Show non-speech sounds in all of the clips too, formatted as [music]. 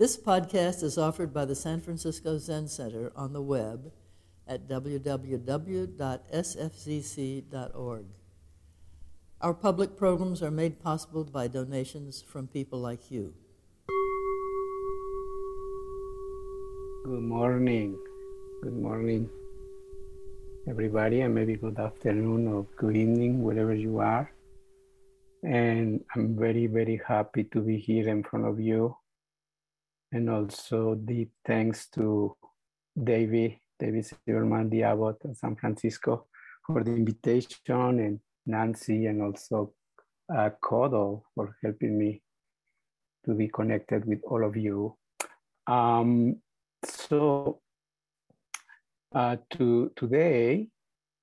This podcast is offered by the San Francisco Zen Center on the web at www.sfzc.org. Our public programs are made possible by donations from people like you. Good morning. Good morning, everybody, and maybe good afternoon or good evening, wherever you are. And I'm very, very happy to be here in front of you. And also deep thanks to David, David Zimmerman, the Abbot of San Francisco, for the invitation, and Nancy, and also uh, Kodo for helping me to be connected with all of you. Um, so uh, to today,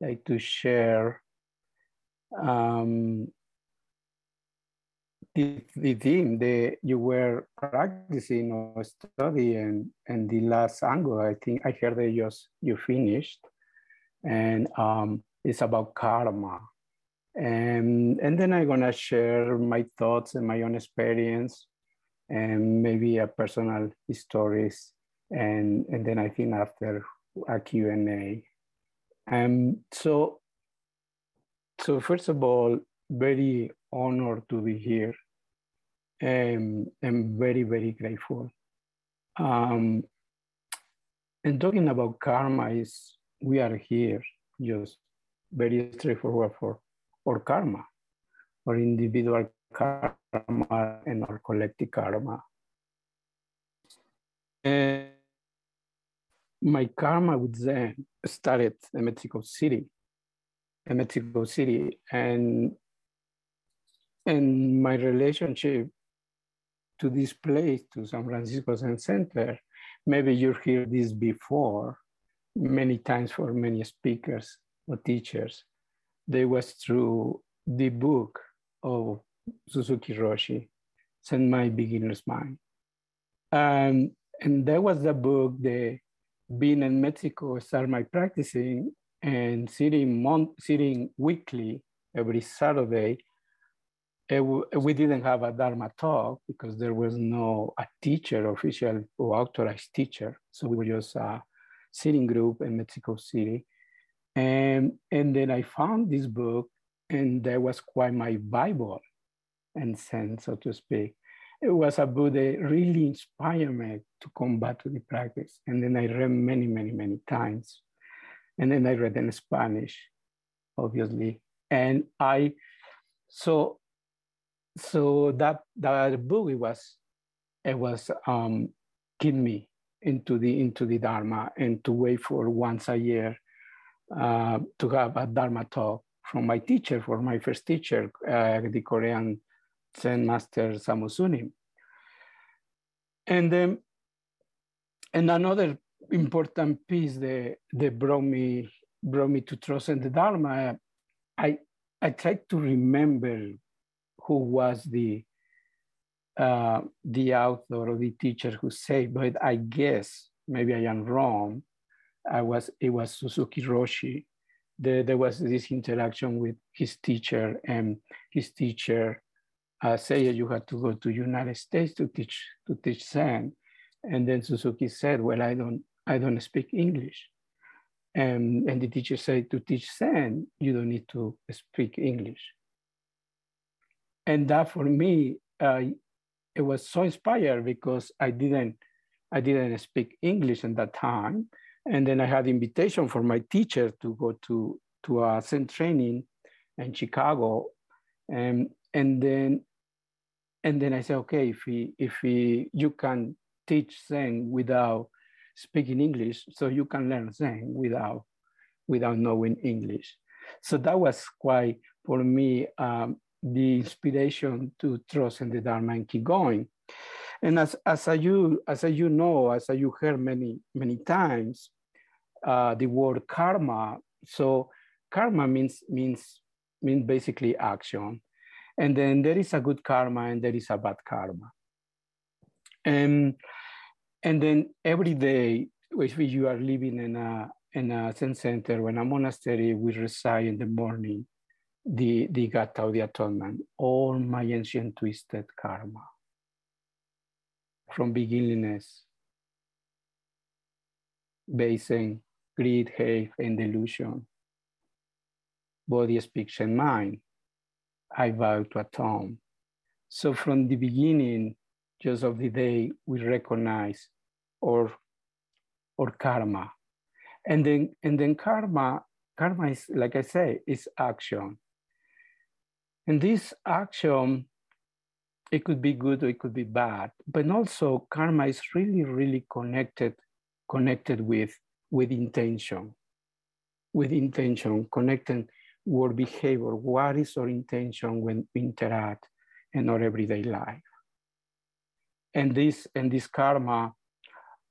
I'd like to share um, the, the theme that you were practicing or studying and the last angle, I think I heard that you, you finished and um, it's about karma. And, and then I'm gonna share my thoughts and my own experience and maybe a personal stories. And, and then I think after a Q&A. Um, so, so first of all, very honored to be here. Um, I'm very, very grateful. Um, and talking about karma is, we are here just very straightforward for, for karma, for individual karma and our collective karma. And my karma with Zen started in Mexico City, in Mexico City, and and my relationship to this place, to San Francisco Zen Center, maybe you heard this before, many times for many speakers or teachers. They was through the book of Suzuki Roshi, Zen-Mind Beginner's Mind. Um, and that was the book that being in Mexico, start my practicing and sitting mon- sitting weekly every Saturday. Eh, eh, we didn't have a Dharma talk because there was no a teacher, official or authorized teacher. So we were just a sitting group in Mexico City. And, and then I found this book and that was quite my Bible and sense, so to speak it was a book that really inspired me to come back to the practice. And then I read many, many, many times. And then I read in Spanish, obviously. And I, so, so that, that book, it was, it was um, getting me into the, into the Dharma and to wait for once a year uh, to have a Dharma talk from my teacher, for my first teacher, uh, the Korean Zen Master Samu Sunim. And then, and another important piece that, that brought me brought me to trust in the Dharma, I I tried to remember who was the uh, the author or the teacher who said, but I guess maybe I am wrong. I was it was Suzuki Roshi. There, there was this interaction with his teacher, and his teacher uh, say you had to go to United States to teach to teach Zen, and then Suzuki said, "Well, I don't I don't speak English," and and the teacher said, "To teach Zen, you don't need to speak English." And that for me, uh, it was so inspired because I didn't I didn't speak English at that time, and then I had invitation for my teacher to go to to a Zen training in Chicago, and and then and then I said okay, if he, if he, you can teach Zen without speaking English, so you can learn Zen without without knowing English. So that was quite for me um, the inspiration to trust in the Dharma and keep going. And as as you as you know, as you heard many many times, uh, the word karma. So karma means means means basically action. And then there is a good karma and there is a bad karma. And, and then every day, if you are living in a, in a Zen center or in a monastery, we recite in the morning the, the Gatha of the Atonement, all my ancient twisted karma from beginningness, basing greed, hate, and delusion. Body, speech, and mind. I vow to atone. So from the beginning, just of the day, we recognize or or karma. And then and then karma, karma is like I say, is action. And this action, it could be good or it could be bad, but also karma is really, really connected, connected with with intention, with intention, connecting word behavior. What is our intention when we interact in our everyday life? And this and this karma,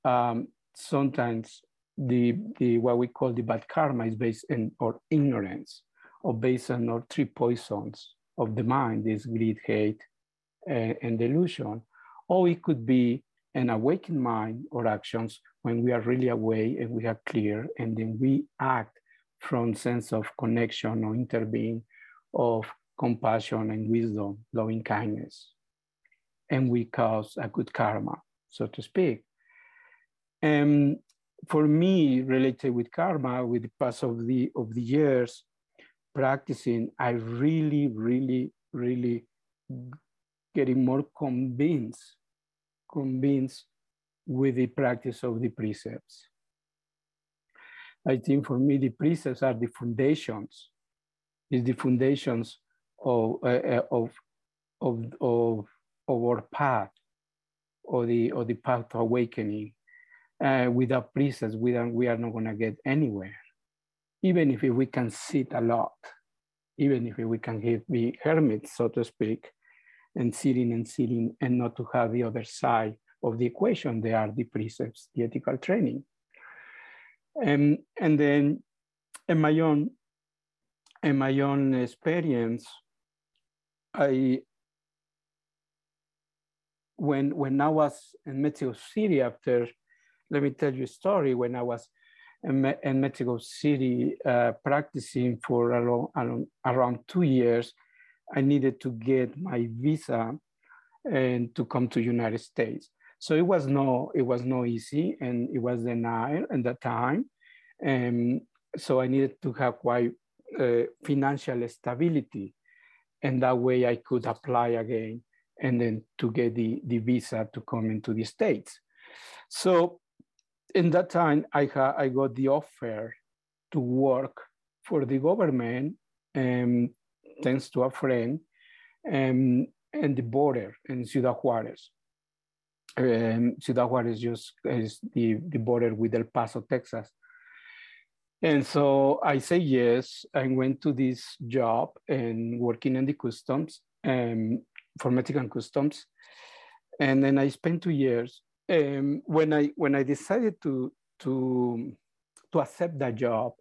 um, sometimes the, the what we call the bad karma is based in our ignorance or based on our three poisons of the mind, this greed, hate, and, and delusion. Or it could be an awakened mind or actions when we are really away and we are clear, and then we act from sense of connection or interbeing, of compassion and wisdom, loving kindness, and we cause a good karma, so to speak. And for me, related with karma, with the pass of the of the years practicing, I really, really, really getting more convinced, convinced with the practice of the precepts. I think for me, the precepts are the foundations, is the foundations of, uh, uh, of, of, of, of our path, or the, or the path to awakening. Uh, without precepts, we, don't, we are not gonna get anywhere. Even if we can sit a lot, even if we can be hermits, so to speak, and sitting and sitting and not to have the other side of the equation. They are the precepts, the ethical training. Um, and then in my own in my own experience, I when when I was in Mexico City after, let me tell you a story. When I was in, Mexico City uh, practicing for around, two years, I needed to get my visa and to come to United States. So it was no, it was no easy, and it was denied at that time. And so I needed to have quite uh, financial stability, and that way I could apply again, and then to get the, the visa to come into the states. So in that time, I ha- I got the offer to work for the government, um, thanks to a friend, um, and the border in Ciudad Juarez um, Ciudad Juarez just is the, the border with El Paso, Texas. And so I say yes, I went to this job and working in the customs um, for Mexican customs. And then I spent two years. Um, when I when I decided to to to accept that job,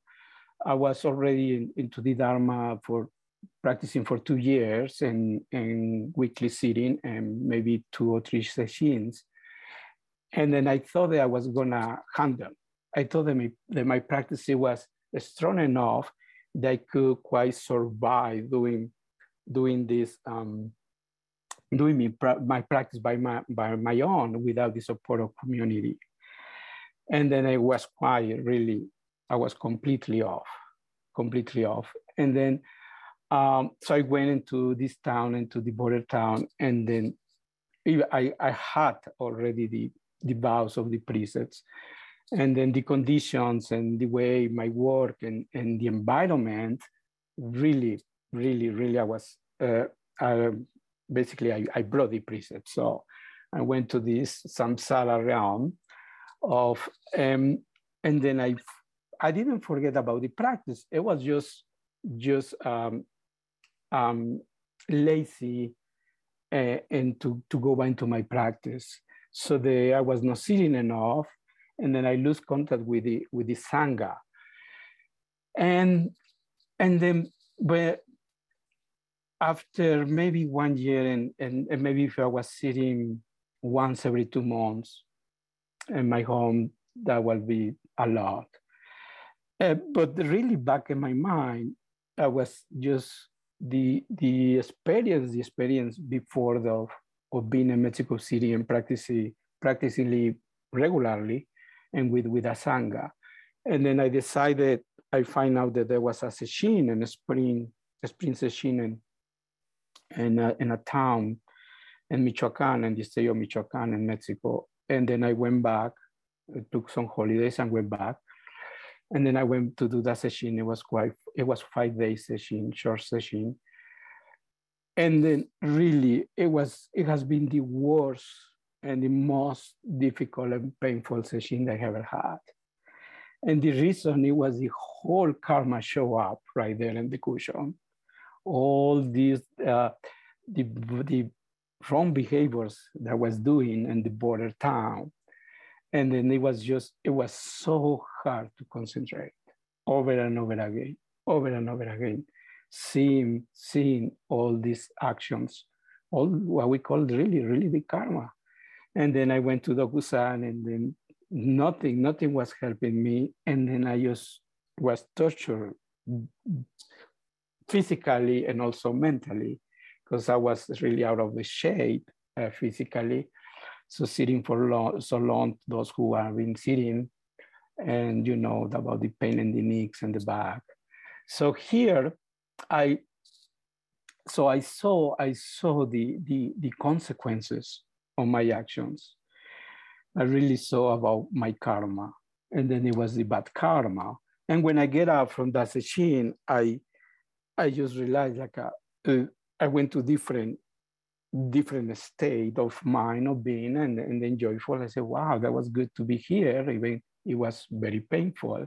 I was already in, into the Dharma for practicing for two years and, and weekly sitting and maybe two or three sessions. And then I thought that I was gonna handle. I thought that my, that my practice was strong enough that I could quite survive doing, doing this, um, doing my practice by my, by my own without the support of community. And then I was quiet, really, I was completely off, completely off. And then um, so I went into this town, into the border town, and then I, I had already the, the vows of the precepts. And then the conditions and the way my work and, and the environment really, really, really, I was, uh, basically, I, I brought the precepts. So I went to this samsara realm of, um, and then I, I didn't forget about the practice. It was just, just um, um, lazy uh, and to, to go back into my practice. So the, I was not sitting enough, and then I lose contact with the with the sangha. And and then, but after maybe one year, and, and, and maybe if I was sitting once every two months in my home, that would be a lot. Uh, but really, back in my mind, I was just the the experience, the experience before the of being in Mexico City and practicing practicing regularly and with, with a Sangha. And then I decided, I find out that there was a session and a spring, a spring session in, in, a, in a town in Michoacan, in the state of Michoacan in Mexico. And then I went back, I took some holidays and went back. And then I went to do that session. It was quite, it was five day session, short session. And then really it was, it has been the worst and the most difficult and painful session I ever had. And the reason it was the whole karma show up right there in the cushion. All these, uh, the, the wrong behaviors that I was doing in the border town. And then it was just, it was so hard to concentrate over and over again, over and over again, seeing, seeing all these actions, all what we call really, really the karma. And then I went to Dokusan and then nothing, nothing was helping me. And then I just was tortured physically and also mentally because I was really out of the shape uh, physically. So sitting for so long, those who have been sitting, and you know about the pain in the knees and the back. So here, I, so I saw, I saw the the the consequences of my actions. I really saw about my karma, and then it was the bad karma. And when I get out from that session, I, I just realized like a, uh, I went to different different state of mind of being and, and then joyful. I said, wow, that was good to be here, even it was very painful.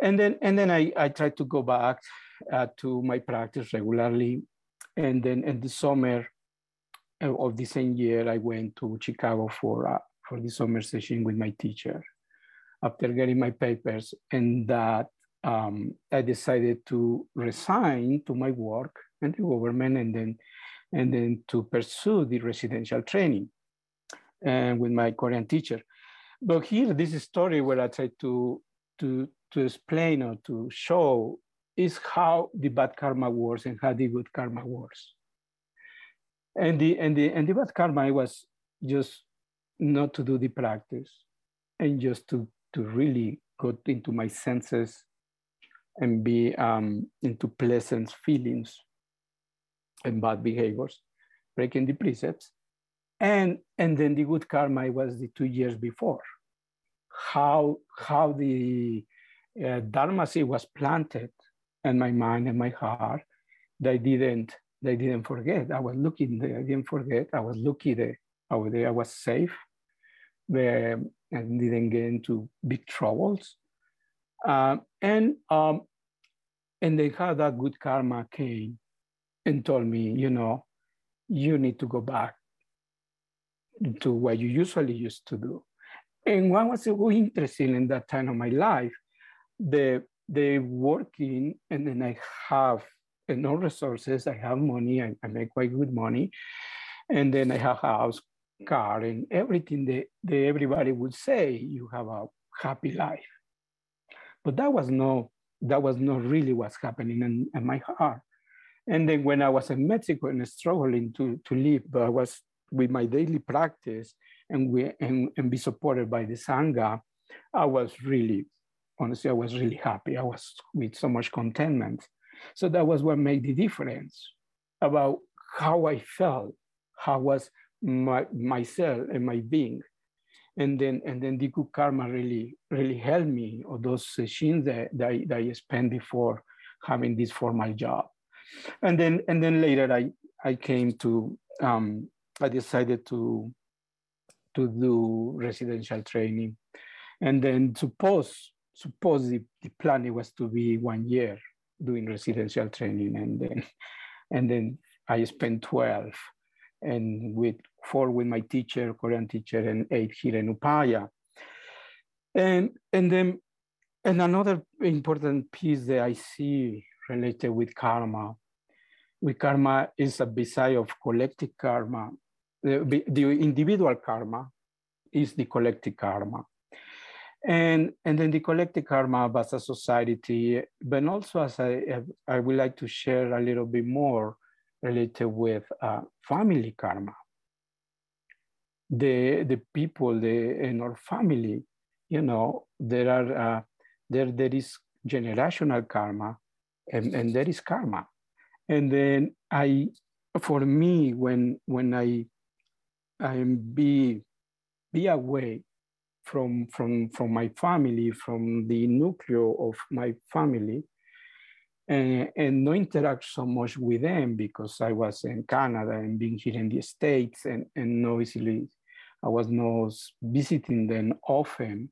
And then and then I, I tried to go back uh, to my practice regularly. And then in the summer of the same year, I went to Chicago for uh, for the summer session with my teacher. After getting my papers, and that um, I decided to resign to my work and the government, and then and then to pursue the residential training and with my Korean teacher. But here, this story where I try to to to explain or to show is how the bad karma works and how the good karma works. And the and the and the bad karma was just not to do the practice and just to to really go into my senses and be um, into pleasant feelings and bad behaviors, breaking the precepts. And, and then the good karma was the two years before. How, how the uh, Dharma seed was planted in my mind and my heart, they didn't, they didn't forget. I was looking there, I didn't forget. I was lucky there. Over there, I was safe. There, and didn't get into big troubles. Uh, and um, and then how that good karma came and told me, you know, you need to go back to what you usually used to do. And what was so interesting in that time of my life, the the working, and then I have enough resources, I have money, I, I make quite good money, and then I have house, car, and everything that, that everybody would say you have a happy life. But that was no, that was not really what's happening in, in my heart. And then when I was in Mexico and struggling to, to live, but I was with my daily practice and, we, and, and be supported by the Sangha, I was really, honestly, I was really happy. I was with so much contentment. So that was what made the difference about how I felt, how was my, myself and my being. And then, and then the good karma really, really helped me, or those sessions that, that, I, that I spent before having this formal job. And then and then later I I came to um, I decided to to do residential training, and then suppose suppose the, the plan was to be one year doing residential training, and then and then I spent twelve, and with four with my teacher, Korean teacher, and eight here in Upaya, and and then and another important piece that I see related with karma with karma is a beside of collective karma. The, the individual karma is the collective karma. And, and then the collective karma as a society, but also as I, I would like to share a little bit more related with uh, family karma. The the people the, in our family, you know, there are uh, there there is generational karma, and, and there is karma, and then I, for me, when when I I be be away from from from my family, from the nucleus of my family, and, and not interact so much with them because I was in Canada and being here in the States and, and no easily I was not visiting them often.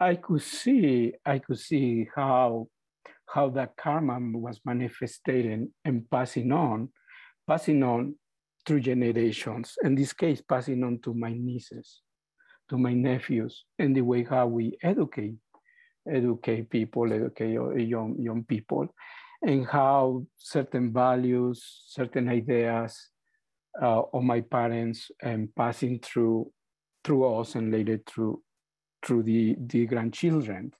I could see I could see how how that karma was manifested and passing on, passing on through generations. In this case, passing on to my nieces, to my nephews, and the way how we educate educate people, educate young, young people, and how certain values, certain ideas uh, of my parents and passing through through us and later through through the, the grandchildren.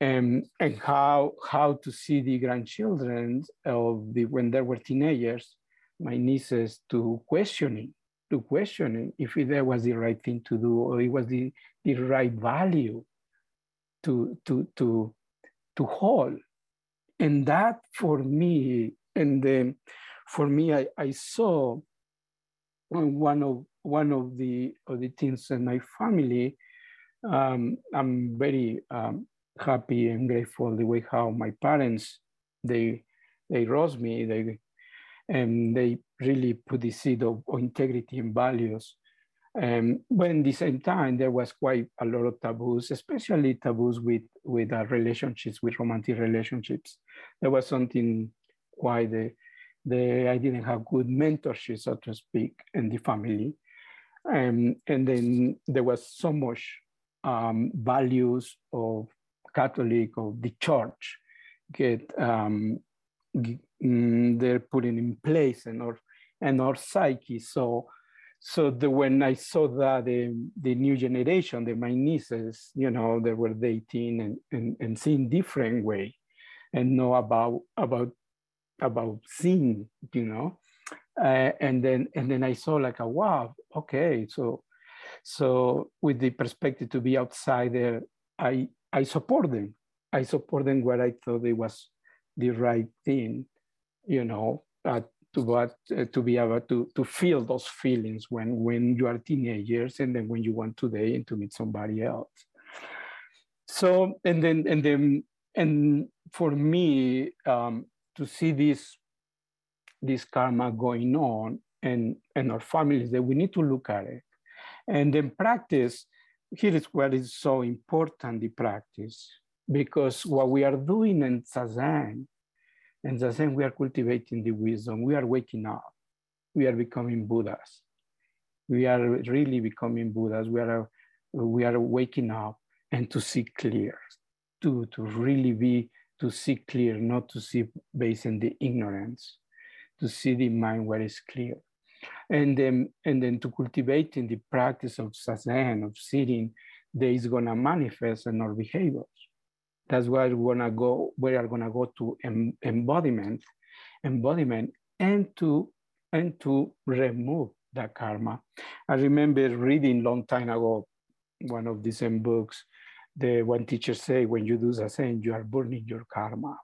And, and how how to see the grandchildren of the when they were teenagers, my nieces to questioning, to questioning if that was the right thing to do or it was the, the right value to to to to hold and that for me and then for me I, I saw one of one of the of the things in my family um, i'm very um, happy and grateful the way how my parents they they raised me they and they really put the seed of, of integrity and values um, but at the same time, there was quite a lot of taboos, especially taboos with with uh, relationships, with romantic relationships. There was something quite the, the I didn't have good mentorship, so to speak, in the family, um, and then there was so much um, values of Catholic of the church get um, mm, they're putting in place and our and our psyche. So so the, when I saw that the, the new generation, the my nieces, you know, they were dating and, and, and seeing different way and know about about about seeing, you know. Uh, and then and then I saw like a wow, okay, so so with the perspective to be outside there, I I support them. I support them where I thought it was the right thing, you know, uh, to what uh, to be able to to feel those feelings when when you are teenagers and then when you want today and to meet somebody else so and then and then and for me um, to see this this karma going on and and our families that we need to look at it and then practice here is where it's so important the practice because what we are doing in zazen and same, we are cultivating the wisdom. We are waking up. We are becoming Buddhas. We are really becoming Buddhas. We are, we are waking up and to see clear, to, to really be, to see clear, not to see based on the ignorance, to see the mind where it's clear. And then, and then to cultivate in the practice of zazen, of sitting, that is gonna manifest in our behaviors. That's why we're gonna go. We are gonna go to em, embodiment, embodiment, and to and to remove that karma. I remember reading long time ago one of these same books. The one teacher say, when you do the same, you are burning your karma.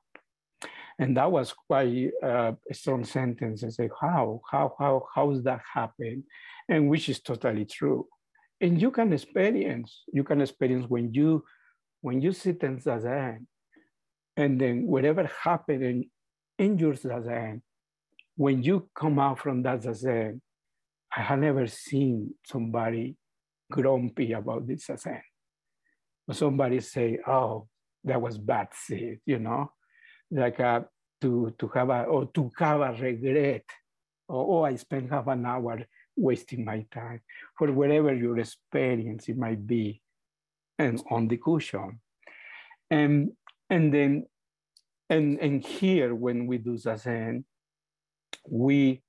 And that was quite a strong sentence. I say, how, how, how, how does that happen? And which is totally true. And you can experience, you can experience when you when you sit in zazen, and then whatever happened in, in your zazen, when you come out from that zazen, I have never seen somebody grumpy about this zazen. Somebody say, oh, that was bad seed, you know, like uh, to, to have a, or to have a regret, or oh, I spent half an hour wasting my time for whatever your experience it might be and on the cushion. And, and then, and, and here when we do Zazen, we,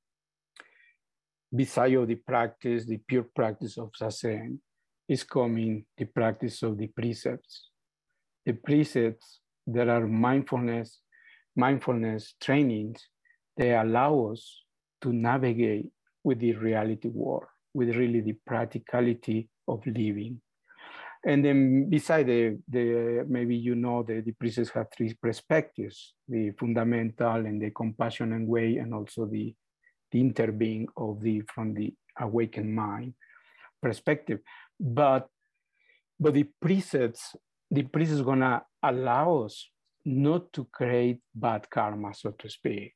beside the practice, the pure practice of Zazen, is coming the practice of the precepts. The precepts that are mindfulness, mindfulness trainings, they allow us to navigate with the reality world, with really the practicality of living. And then beside the, the maybe you know the, the precepts have three perspectives, the fundamental and the compassionate way, and also the, the interbeing of the from the awakened mind perspective. But but the precepts, the precepts gonna allow us not to create bad karma, so to speak.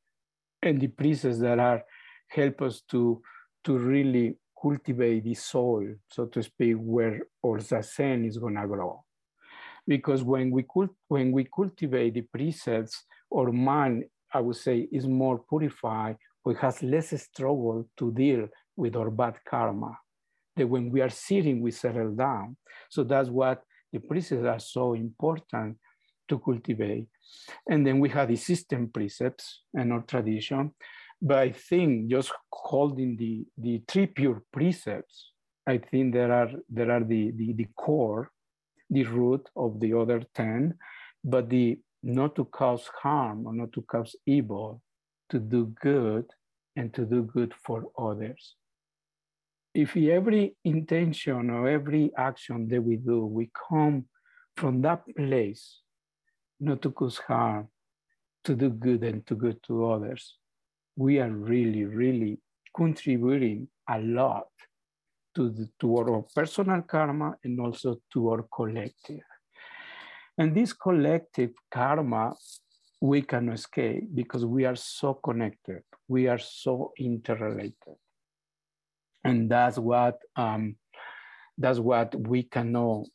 And the precepts that are help us to to really cultivate the soil, so to speak, where our zazen is gonna grow. Because when we cult- when we cultivate the precepts, our mind, I would say, is more purified or has less struggle to deal with our bad karma. That when we are sitting, we settle down. So that's what the precepts are so important to cultivate. And then we have the sixteen precepts and our tradition. But I think just holding the, the three pure precepts, I think there are there are the, the, the core, the root of the other 10, but the not to cause harm or not to cause evil, to do good and to do good for others. If every intention or every action that we do, we come from that place, not to cause harm, to do good and to good to others, we are really, really contributing a lot to, the, to our personal karma and also to our collective. And this collective karma, we can escape because we are so connected, we are so interrelated. And that's what um, that's what we cannot,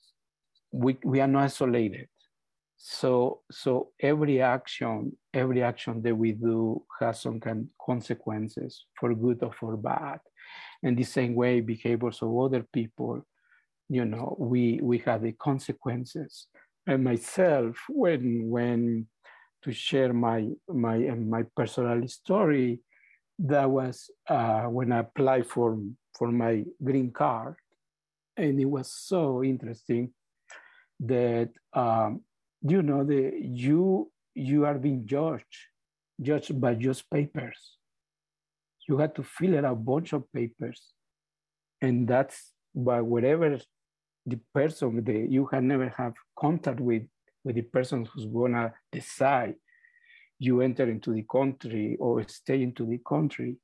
we, we are not isolated. So, so every action, every action that we do has some kind of consequences for good or for bad. And the same way, behaviors of other people, you know, we we have the consequences. And myself, when when to share my my my personal story, that was uh, when I applied for for my green card, and it was so interesting that um, you know the you you are being judged judged by just papers. You had to fill out a bunch of papers. And that's by whatever the person that you had never have contact with with the person who's gonna decide you enter into the country or stay into the country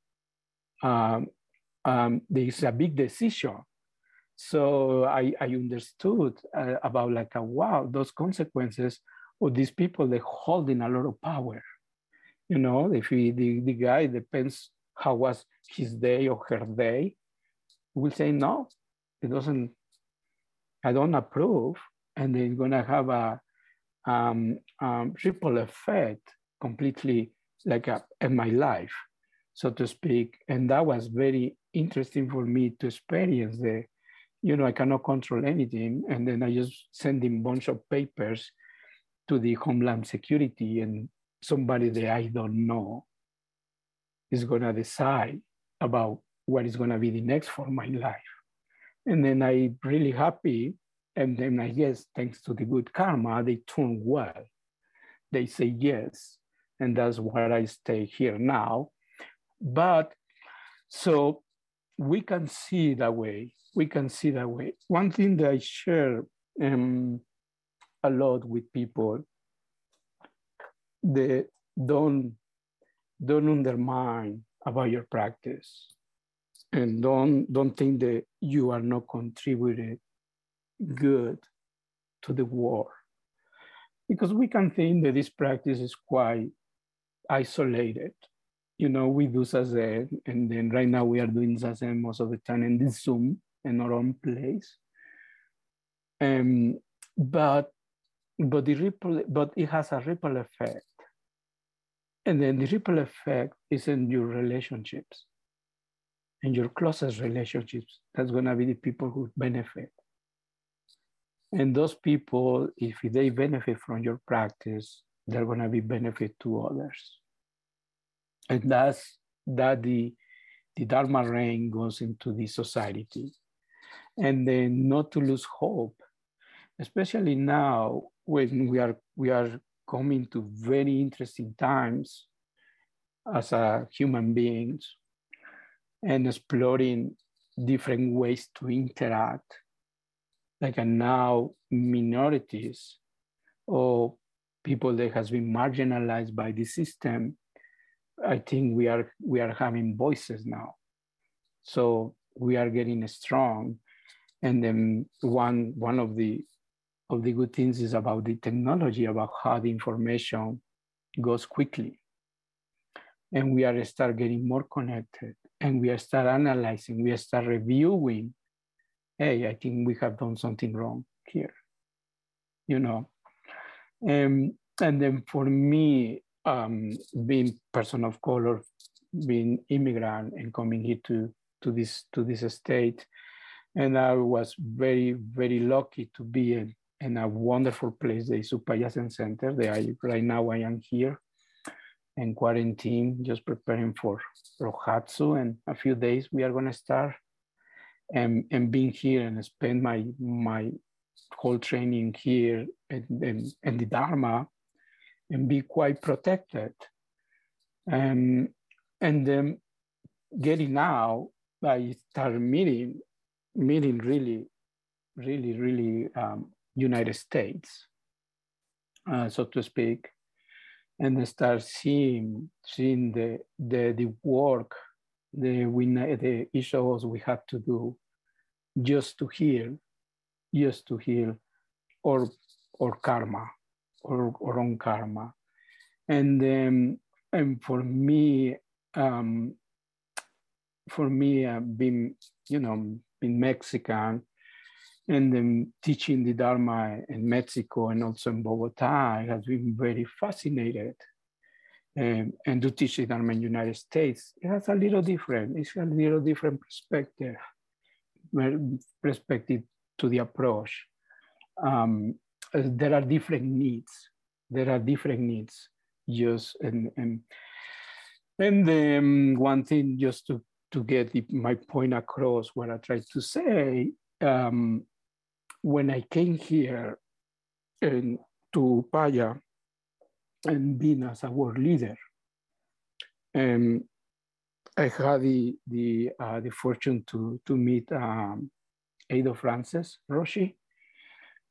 um, um, there's a big decision so I, I understood uh, about like, a, wow, those consequences of these people, they holding a lot of power. You know, if he, the, the guy depends how was his day or her day, will say, no, it doesn't, I don't approve. And they're gonna have a um, um, ripple effect completely like a, in my life, so to speak. And that was very interesting for me to experience the, you know, I cannot control anything. And then I just send him a bunch of papers to the Homeland Security and somebody that I don't know is gonna decide about what is gonna be the next for my life. And then I really happy. And then I guess thanks to the good karma, they turn well. They say yes. And that's why I stay here now. But so we can see that way we can see that way. One thing that I share um, a lot with people, they don't don't undermine about your practice, and don't don't think that you are not contributing good to the war, because we can think that this practice is quite isolated. You know, we do zazen, and then right now we are doing zazen most of the time in this Zoom in our own place. Um, but but the ripple, but it has a ripple effect. And then the ripple effect is in your relationships, in your closest relationships. That's gonna be the people who benefit. And those people, if they benefit from your practice, they're gonna be benefit to others. And that's that the the Dharma rain goes into the society and then not to lose hope, especially now when we are we are coming to very interesting times as a human beings and exploring different ways to interact, like now minorities or people that has been marginalized by the system, I think we are we are having voices now. So we are getting strong. And then one one of the of the good things is about the technology, about how the information goes quickly. And we are start getting more connected and we are start analyzing, we are start reviewing, hey, I think we have done something wrong here. You know, um, and then for me, um, being person of color, being immigrant and coming here to, to this to this state, and I was very very lucky to be in, in a wonderful place, the Upaya Zen Center. That right now I am here in quarantine, just preparing for Rohatsu, and a few days we are gonna start. And, and being here and spend my my whole training here in, in the Dharma and be quite protected. Um, and then getting out, I started meeting, meeting really, really, really um, United States, uh, so to speak, and start seeing, seeing the, the, the work the, we, the us we have to do just to heal used to heal or or karma or, or karma. And um, and for me um, for me uh, being you know being mexican and then teaching the dharma in mexico and also in bogota i have been very fascinated um, and to teach the dharma in the united states. It has a little different. It's a little different perspective perspective to the approach. Um, there are different needs. There are different needs. Just and and and um, one thing just to to get the, my point across, what I tried to say um, when I came here and to Upaya and being as a world leader, um, I had the the uh, the fortune to to meet um, Eido Frances Roshi.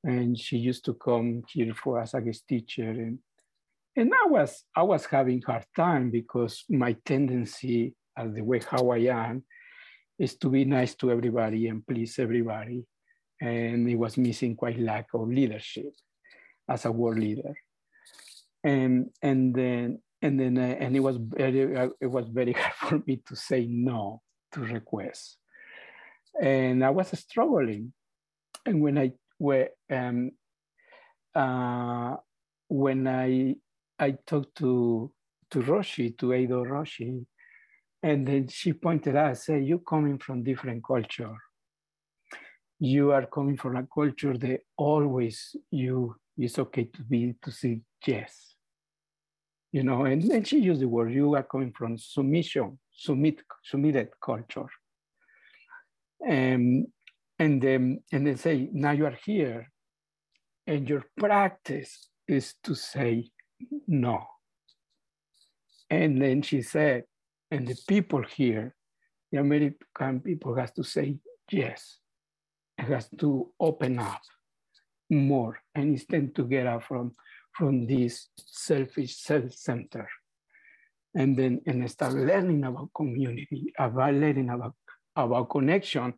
And she used to come here for us as a guest teacher. And, and I was I was having hard time because my tendency as the way how I am is to be nice to everybody and please everybody. And it was missing quite lack of leadership as a world leader. And and then and then uh, and it was very uh, it was very [laughs] hard for me to say no to requests and I was struggling. And when I were um, uh, when I I talked to to Roshi, to Eido Roshi, and then she pointed out, say, you coming from different culture. You are coming from a culture that always you it's okay to be to say yes. You know, and, and she used the word, you are coming from submission, submit, submitted culture. Um, and then and they say, now you are here, and your practice is to say no. And then she said, and the people here, the American people has to say yes. It has to open up more and instead to get out from, from this selfish self-center. And then and start learning about community, about learning about about connection.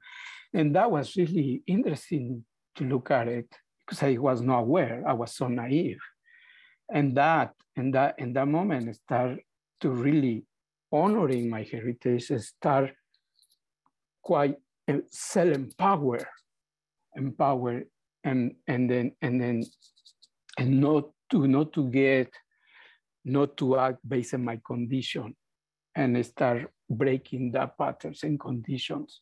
And that was really interesting to look at it because I was not aware. I was so naive. And that, and that, in that moment, start to really honoring my heritage, start quite uh, self-empower, empower, and and then and then and not to not to get not to act based on my condition and start breaking the patterns and conditions.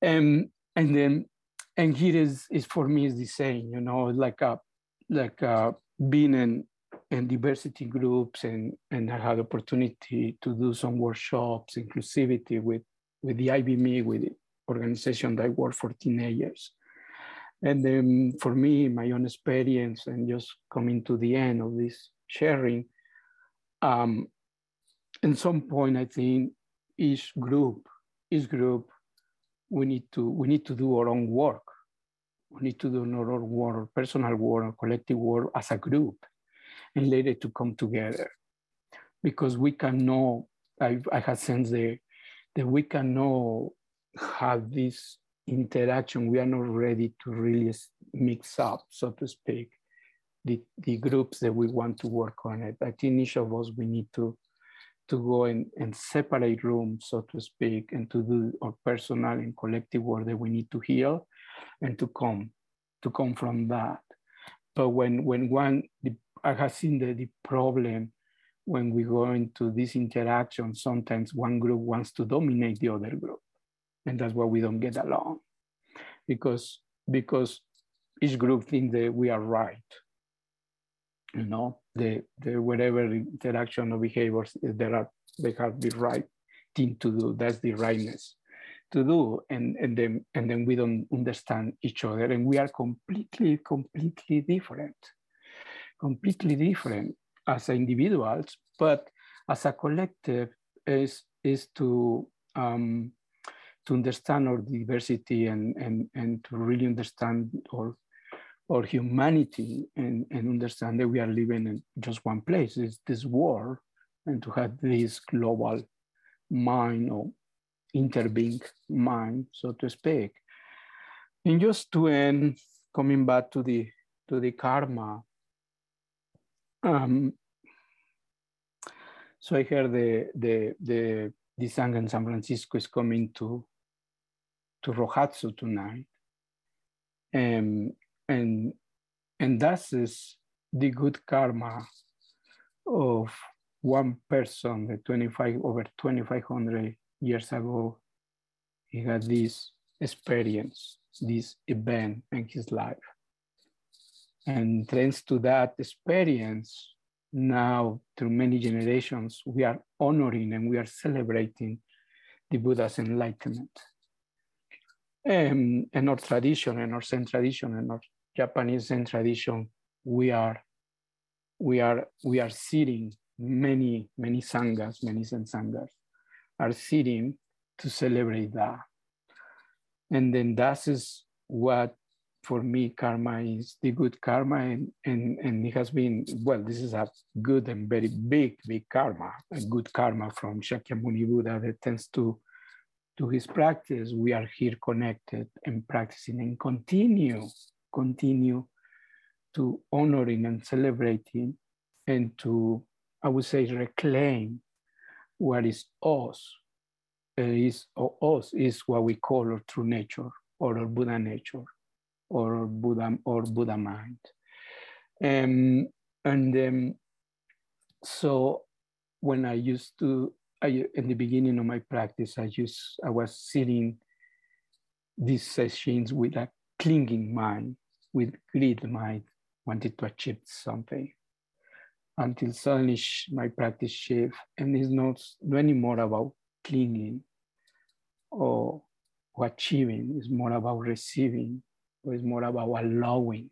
And, and then, and here is, is for me is the same, you know, like a, like a being in, in diversity groups and, and I had opportunity to do some workshops, inclusivity with, with the IBME, with the organization that I worked for teenagers. And then for me, my own experience and just coming to the end of this sharing, um, at some point, I think each group, each group we need to we need to do our own work. We need to do our own work, personal work, collective work as a group, and later to come together, because we can know. I I have sensed the that we can know have this interaction. We are not ready to really mix up, so to speak, the, the groups that we want to work on it. I think each of us we need to to go and, and separate rooms, so to speak, and to do our personal and collective work that we need to heal and to come, to come from that. But when when one, the, I have seen the, the problem when we go into this interaction, sometimes one group wants to dominate the other group. And that's why we don't get along. Because because each group thinks that we are right. You know, the, the whatever interaction or behaviors there are, they have the right thing to do. That's the rightness to do. And, and then and then we don't understand each other and we are completely, completely different. Completely different as individuals, but as a collective is is to um, to understand our diversity and, and, and to really understand our or humanity and, and understand that we are living in just one place, is this world, and to have this global mind or interbeing mind, so to speak. And just to end, coming back to the to the karma. Um, so I heard the the the the Sangha in San Francisco is coming to to Rohatsu tonight. Um, and and that is the good karma of one person that 25 over 2500 years ago he had this experience this event in his life. And thanks to that experience now through many generations we are honoring and we are celebrating the buddha's enlightenment. Um, and our tradition and our Zen tradition and our Japanese Zen tradition, we are we are we are sitting many many sanghas, many Zen sanghas are sitting to celebrate that, and then that is what for me karma is the good karma and, and and it has been well this is a good and very big big karma a good karma from shakyamuni buddha that tends to to his practice. We are here connected and practicing and continue continue to honoring and celebrating and to, I would say, reclaim what is us. It is us is what we call our true nature or our Buddha nature or Buddha or Buddha mind. Um, and um, so when I used to, I, in the beginning of my practice, I used, I was sitting these sessions with a clinging mind, with greed mind, wanted to achieve something. Until suddenly my practice shift and it's not, anymore about clinging or, or achieving, it's more about receiving, or it's more about allowing,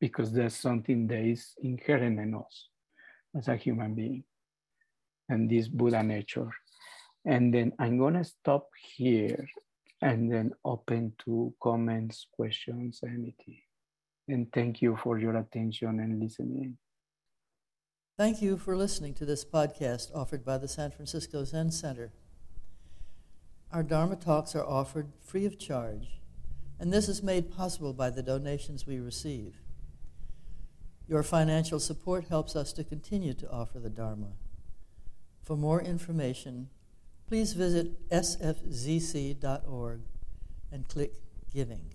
because there's something that is inherent in us as a human being and this Buddha nature. And then I'm gonna stop here and then open to comments, questions, anything. And thank you for your attention and listening. Thank you for listening to this podcast offered by the San Francisco Zen Center. Our Dharma talks are offered free of charge, and this is made possible by the donations we receive. Your financial support helps us to continue to offer the Dharma. For more information, please visit sfzc.org and click Giving.